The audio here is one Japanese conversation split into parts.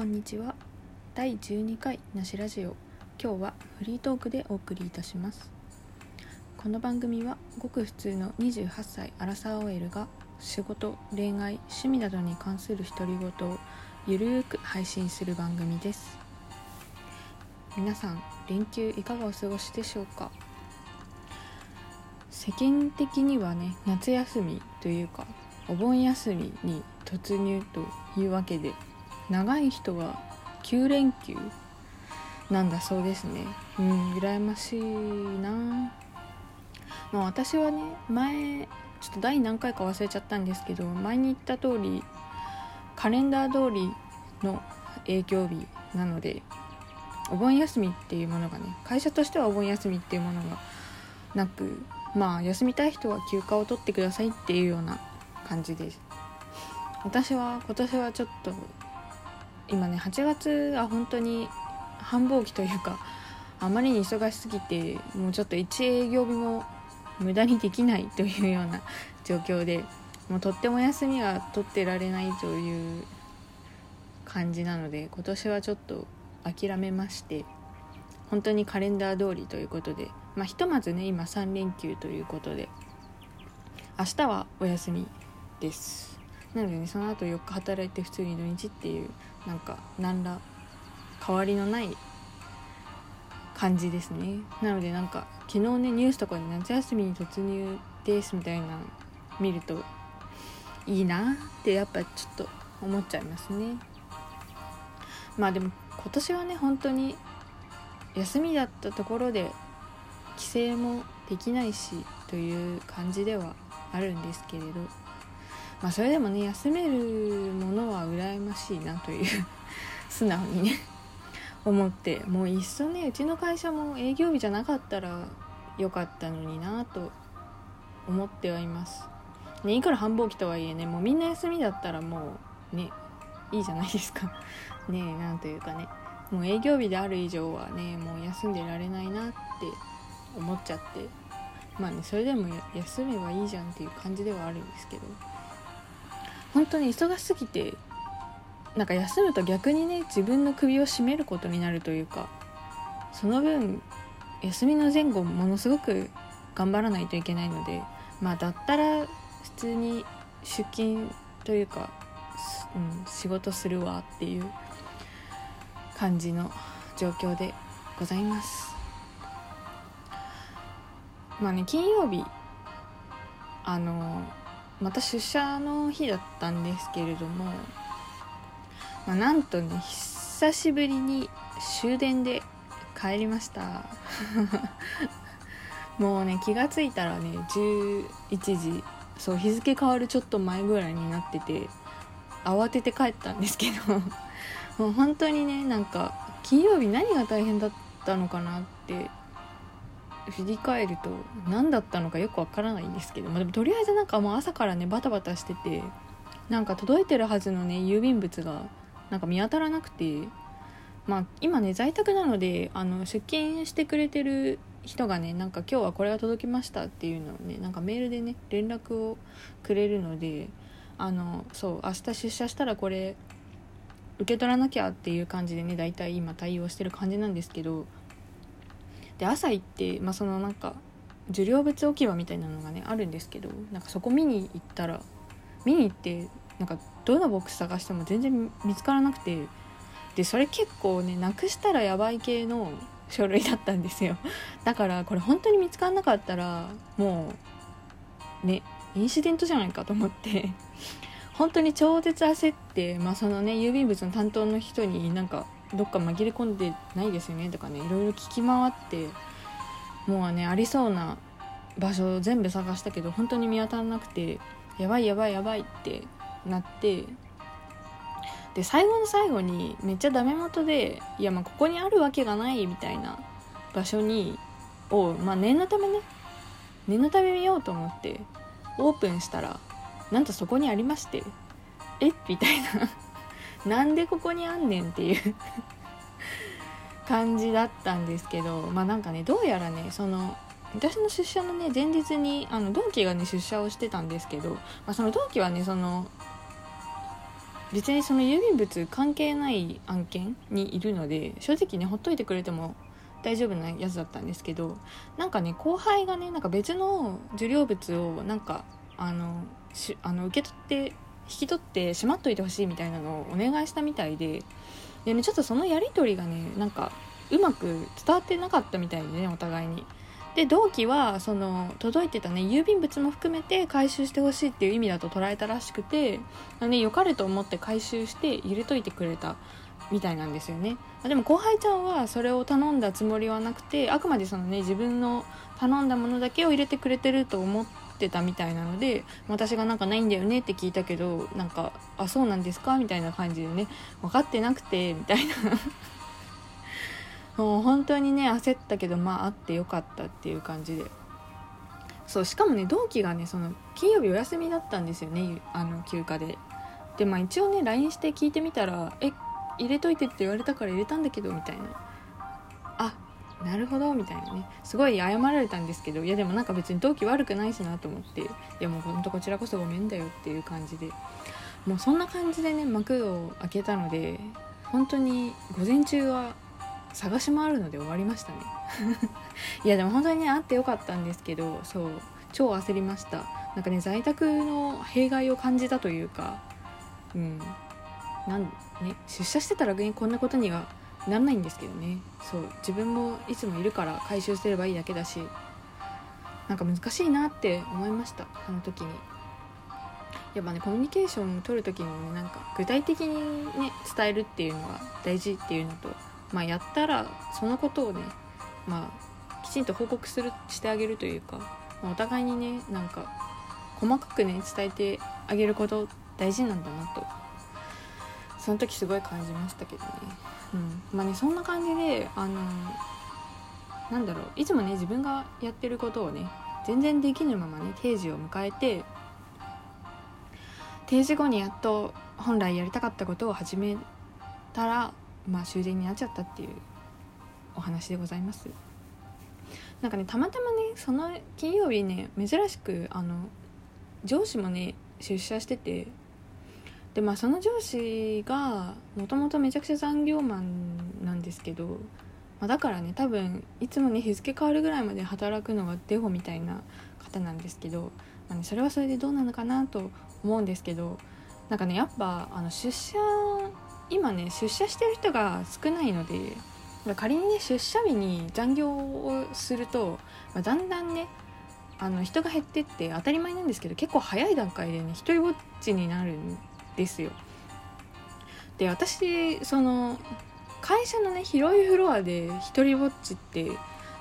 こんにちは。第12回なしラジオ。今日はフリートークでお送りいたします。この番組はごく普通の28歳アラサー OL が仕事恋愛趣味などに関する独り言をゆるーく配信する番組です。皆さん連休いかがお過ごしでしょうか？世間的にはね夏休みというかお盆休みに突入というわけで長い人は9連休なんだそうですね。うん羨ましいな。まあ私はね前ちょっと第何回か忘れちゃったんですけど前に言った通りカレンダー通りの営業日なのでお盆休みっていうものがね会社としてはお盆休みっていうものがなくまあ休みたい人は休暇を取ってくださいっていうような感じです。私は今年はちょっと今ね8月は本当に繁忙期というかあまりに忙しすぎてもうちょっと1営業日も無駄にできないというような状況でもうとっても休みが取ってられないという感じなので今年はちょっと諦めまして本当にカレンダー通りということで、まあ、ひとまずね今3連休ということで明日はお休みです。なのでねその後4日働いて普通に土日っていうなんか何ら変わりのない感じですね。なのでなんか昨日ねニュースとかで夏休みに突入ですみたいな見るといいなってやっぱちょっと思っちゃいますね。まあでも今年はね本当に休みだったところで帰省もできないしという感じではあるんですけれど。まあそれでもね休めるものは羨ましいなという 素直にね思ってもういっそねうちの会社も営業日じゃなかったらよかったのになと思ってはいます、ね、いくら繁忙期とはいえねもうみんな休みだったらもうねいいじゃないですか。ねえなんというかねもう営業日である以上はねもう休んでられないなって思っちゃって。まあねそれでも休めばいいじゃんっていう感じではあるんですけど。本当に忙しすぎてなんか休むと逆にね自分の首を絞めることになるというかその分休みの前後ものすごく頑張らないといけないのでまあだったら普通に出勤というか、うん、仕事するわっていう感じの状況でございます。まあね金曜日あのまた出社の日だったんですけれども、まあ、なんとね久しぶりに終電で帰りました。もうね気が付いたらね11時。そう日付変わるちょっと前ぐらいになってて慌てて帰ったんですけど。もう本当にねなんか金曜日何が大変だったのかなって振り返ると何だったのかよくわからないんですけど、まあ、でもとりあえずなんかもう朝からねバタバタしててなんか届いてるはずのね郵便物がなんか見当たらなくてまあ今ね在宅なのであの出勤してくれてる人がねなんか今日はこれが届きましたっていうのをねなんかメールでね連絡をくれるのであのそう明日出社したらこれ受け取らなきゃっていう感じでね大体今対応してる感じなんですけどで朝行って、まあ、そのなんか受領物置き場みたいなのがねあるんですけどなんかそこ見に行ったら見に行ってなんかどのボックス探しても全然見つからなくてでそれ結構ねなくしたらやばい系の書類だったんですよ。だからこれ本当に見つからなかったらもうねインシデントじゃないかと思って 本当に超絶焦って、まあ、そのね郵便物の担当の人になんかどっか紛れ込んでないですよね。とかねいろいろ聞き回ってもうねありそうな場所全部探したけど本当に見当たらなくてやばいやばいやばいってなってで最後の最後にめっちゃダメ元でいやまあここにあるわけがないみたいな場所にをまあ念のためね念のため見ようと思ってオープンしたらなんとそこにありましてえっ？みたいな。なんでここにあんねんっていう 感じだったんですけどまあなんかねどうやらねその私の出社のね前日にあの同期がね出社をしてたんですけど、まあ、その同期はねその別にその郵便物関係ない案件にいるので正直ねほっといてくれても大丈夫なやつだったんですけどなんかね後輩がねなんか別の受領物をなんかあのしあの受け取って引き取ってしまっといてほしいみたいなのをお願いしたみたいでで、ね、ちょっとそのやり取りがねなんかうまく伝わってなかったみたいでねお互いに。で同期はその届いてたね郵便物も含めて回収してほしいっていう意味だと捉えたらしくて、ね、良かれと思って回収して入れといてくれたみたいなんですよねでも後輩ちゃんはそれを頼んだつもりはなくてあくまでそのね自分の頼んだものだけを入れてくれてると思ってたみたいなので私がなんかないんだよねって聞いたけどなんか「あそうなんですか?」みたいな感じでね分かってなくてみたいな。もう本当にね焦ったけどまああってよかったっていう感じで。そうしかもね同期がねその金曜日お休みだったんですよねあの休暇で。でまあ一応ね LINE して聞いてみたら「え入れといてって言われたから入れたんだけど」みたいな「なるほど」みたいなね。すごい謝られたんですけどいやでもなんか別に同期悪くないしなと思って。いやもうほんとこちらこそごめんだよっていう感じで。もうそんな感じでね幕を開けたので本当に午前中は探し回るので終わりましたね。いやでも本当にね会ってよかったんですけどそう超焦りました。なんかね在宅の弊害を感じたというかうん。なんね出社してたら逆にこんなことにはならないんですけどね。そう。自分もいつもいるから回収すればいいだけだしなんか難しいなって思いました。あの時に。やっぱねコミュニケーションを取る時にもなんか具体的にね伝えるっていうのが大事っていうのとまあ、やったらそのことをね、まあ、きちんと報告するしてあげるというか、まあ、お互いにねなんか細かくね伝えてあげること大事なんだなとその時すごい感じましたけどね、うん、まあねそんな感じであのなんだろういつもね自分がやってることをね全然できぬままね定時を迎えて定時後にやっと本来やりたかったことを始めたらまあ終電になっちゃったっていうお話でございます。なんかねたまたまねその金曜日ね珍しくあの上司もね出社しててでまあその上司がもともとめちゃくちゃ残業マンなんですけど、まあ、だからね多分いつもね日付変わるぐらいまで働くのがデフォみたいな方なんですけど、まあね、それはそれでどうなのかなと思うんですけどなんかねやっぱあの出社今ね出社してる人が少ないので仮にね出社日に残業をすると、まあ、だんだんねあの人が減ってって当たり前なんですけど結構早い段階でね一人ぼっちになるんですよ。で私その会社のね広いフロアで一人ぼっちって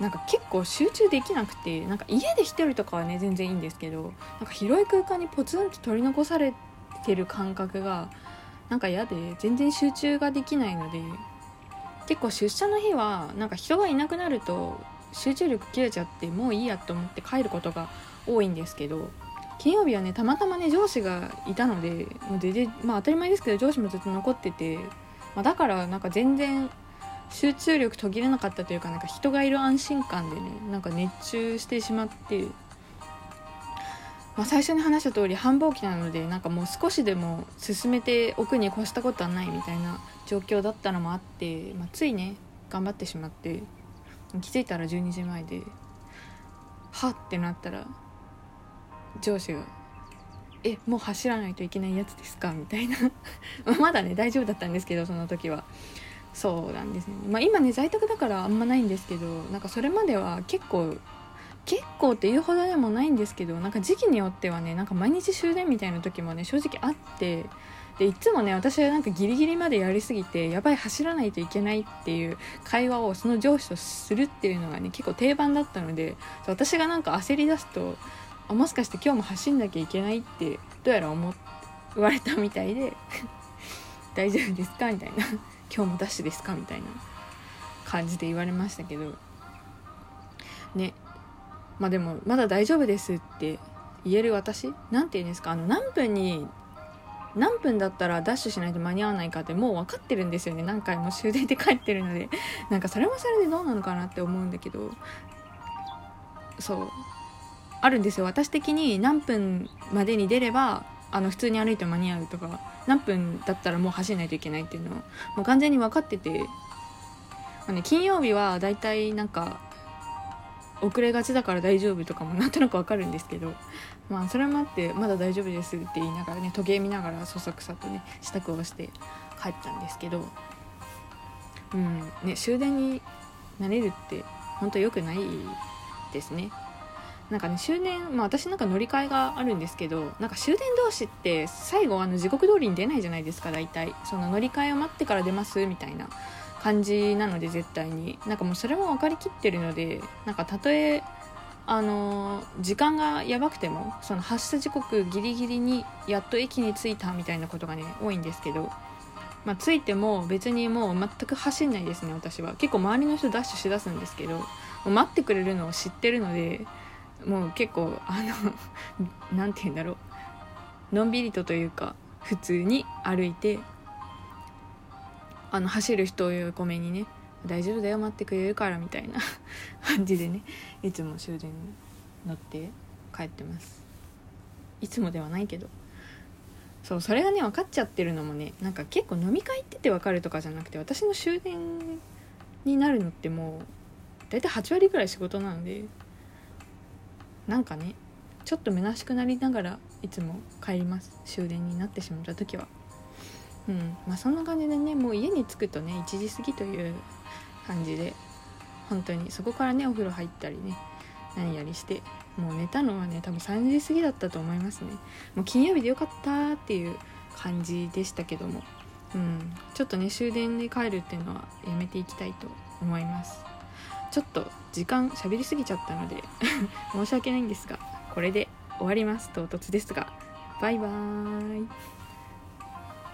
なんか結構集中できなくてなんか家で一人とかはね全然いいんですけどなんか広い空間にポツンと取り残されてる感覚がなんか嫌で全然集中ができないので結構出社の日はなんか人がいなくなると集中力切れちゃってもういいやと思って帰ることが多いんですけど金曜日はねたまたまね上司がいたのでもう全然まあ当たり前ですけど上司もずっと残ってて、まあ、だからなんか全然集中力途切れなかったというかなんか人がいる安心感でねなんか熱中してしまってまあ、最初に話した通り繁忙期なのでなんかもう少しでも進めておくに越したことはないみたいな状況だったのもあって、まあ、ついね頑張ってしまって気づいたら12時前ではってなったら上司が「えもう走らないといけないやつですか?」みたいな。まだね大丈夫だったんですけどその時は。そうなんですね。まあ今ね在宅だからあんまないんですけどなんかそれまでは結構結構っていうほどでもないんですけどなんか時期によってはねなんか毎日終電みたいな時もね正直あって。でいつもね私はなんかギリギリまでやりすぎてやばい走らないといけないっていう会話をその上司とするっていうのがね結構定番だったので私がなんか焦り出すとあもしかして今日も走んなきゃいけないってどうやら思言われたみたいで 大丈夫ですかみたいな。今日もダッシュですかみたいな。感じで言われましたけど。ね。まあでもまだ大丈夫ですって言える私？何て言うんですか？あの何分に何分だったらダッシュしないと間に合わないかってもう分かってるんですよね。何回も終電で帰ってるので。なんかそれもそれでどうなのかなって思うんだけど。そう。あるんですよ。私的に何分までに出ればあの普通に歩いて間に合うとか何分だったらもう走らないといけないっていうのをもう完全に分かってて、まあね、金曜日はだいたいなんか遅れがちだから大丈夫とかもなんとなく分かるんですけどまあそれもあってまだ大丈夫ですって言いながらね時計見ながらそそくさとね支度をして帰ったんですけどうんね終電になれるって本当良くないですね。なんかね終電、まあ、私なんか乗り換えがあるんですけどなんか終電同士って最後あの時刻通りに出ないじゃないですか大体。その乗り換えを待ってから出ますみたいな感じなので絶対に。なんかもうそれも分かりきってるのでなんかたとえあの時間がやばくてもその発車時刻ギリギリにやっと駅に着いたみたいなことがね多いんですけどまあ、着いても別にもう全く走んないですね私は。結構周りの人ダッシュしだすんですけど待ってくれるのを知ってるのでもう結構あの 何て言うんだろう。のんびりとというか普通に歩いてあの走る人を横目にね大丈夫だよ待ってくれるからみたいな 感じでねいつも終電に乗って帰ってます。いつもではないけど。そうそれがね分かっちゃってるのもねなんか結構飲み会行ってて分かるとかじゃなくて私の終電になるのってもう大体8割ぐらい仕事なのでなんかねちょっと虚しくなりながらいつも帰ります終電になってしまった時は。うんまあそんな感じでねもう家に着くとね1時過ぎという感じで本当にそこからねお風呂入ったりね何やりしてもう寝たのはね多分3時過ぎだったと思いますね。もう金曜日でよかったっていう感じでしたけども。うんちょっとね終電で帰るっていうのはやめていきたいと思います。ちょっと時間喋りすぎちゃったので 申し訳ないんですがこれで終わります。唐突ですがバイバーイ。